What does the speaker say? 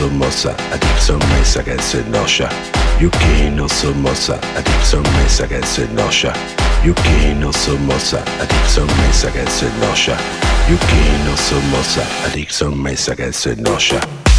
sommossa, mess against che se You Yuki no sommossa, adicção mesa che se You Yuki no sommossa, adicção mesa che se You Yuki no sommossa, some mess che the noscia.